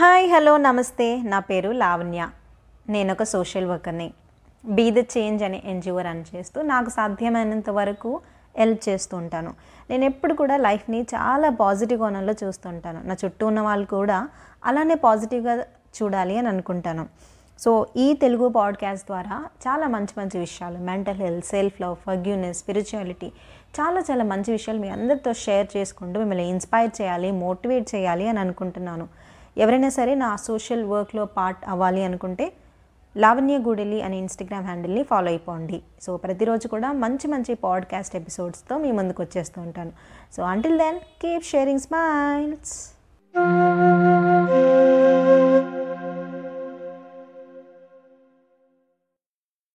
Hi hello నమస్తే. నా పేరు లావణ్య. నేను ఒక సోషల్ వర్కర్ని. బీ ద చేంజ్ అనే ఎన్జిఓ రన్ చేస్తూ నాకు సాధ్యమైనంత వరకు హెల్ప్ చేస్తూ ఉంటాను. నేను ఎప్పుడు కూడా లైఫ్ని చాలా పాజిటివ్ కోణంలో చూస్తుంటాను నా చుట్టూ ఉన్న వాళ్ళు కూడా అలానే పాజిటివ్గా చూడాలి అని అనుకుంటాను. సో ఈ తెలుగు పాడ్కాస్ట్ ద్వారా చాలా మంచి మంచి విషయాలు mental health self love forgiveness spirituality చాలా చాలా మంచి విషయాలు మీ అందరితో షేర్ చేసుకుంటూ మిమ్మల్ని ఇన్స్పైర్ చేయాలి మోటివేట్ చేయాలి అని అనుకుంటున్నాను. ఎవరైనా సరే నా సోషల్ వర్క్లో పార్ట్ అవ్వాలి అనుకుంటే లావణ్య గూడెలి అనే ఇన్స్టాగ్రామ్ హ్యాండిల్ని ఫాలో అయిపోండి. సో ప్రతిరోజు కూడా మంచి మంచి పాడ్కాస్ట్ ఎపిసోడ్స్తో మీ ముందుకు వచ్చేస్తూ ఉంటాను. So until then keep sharing smiles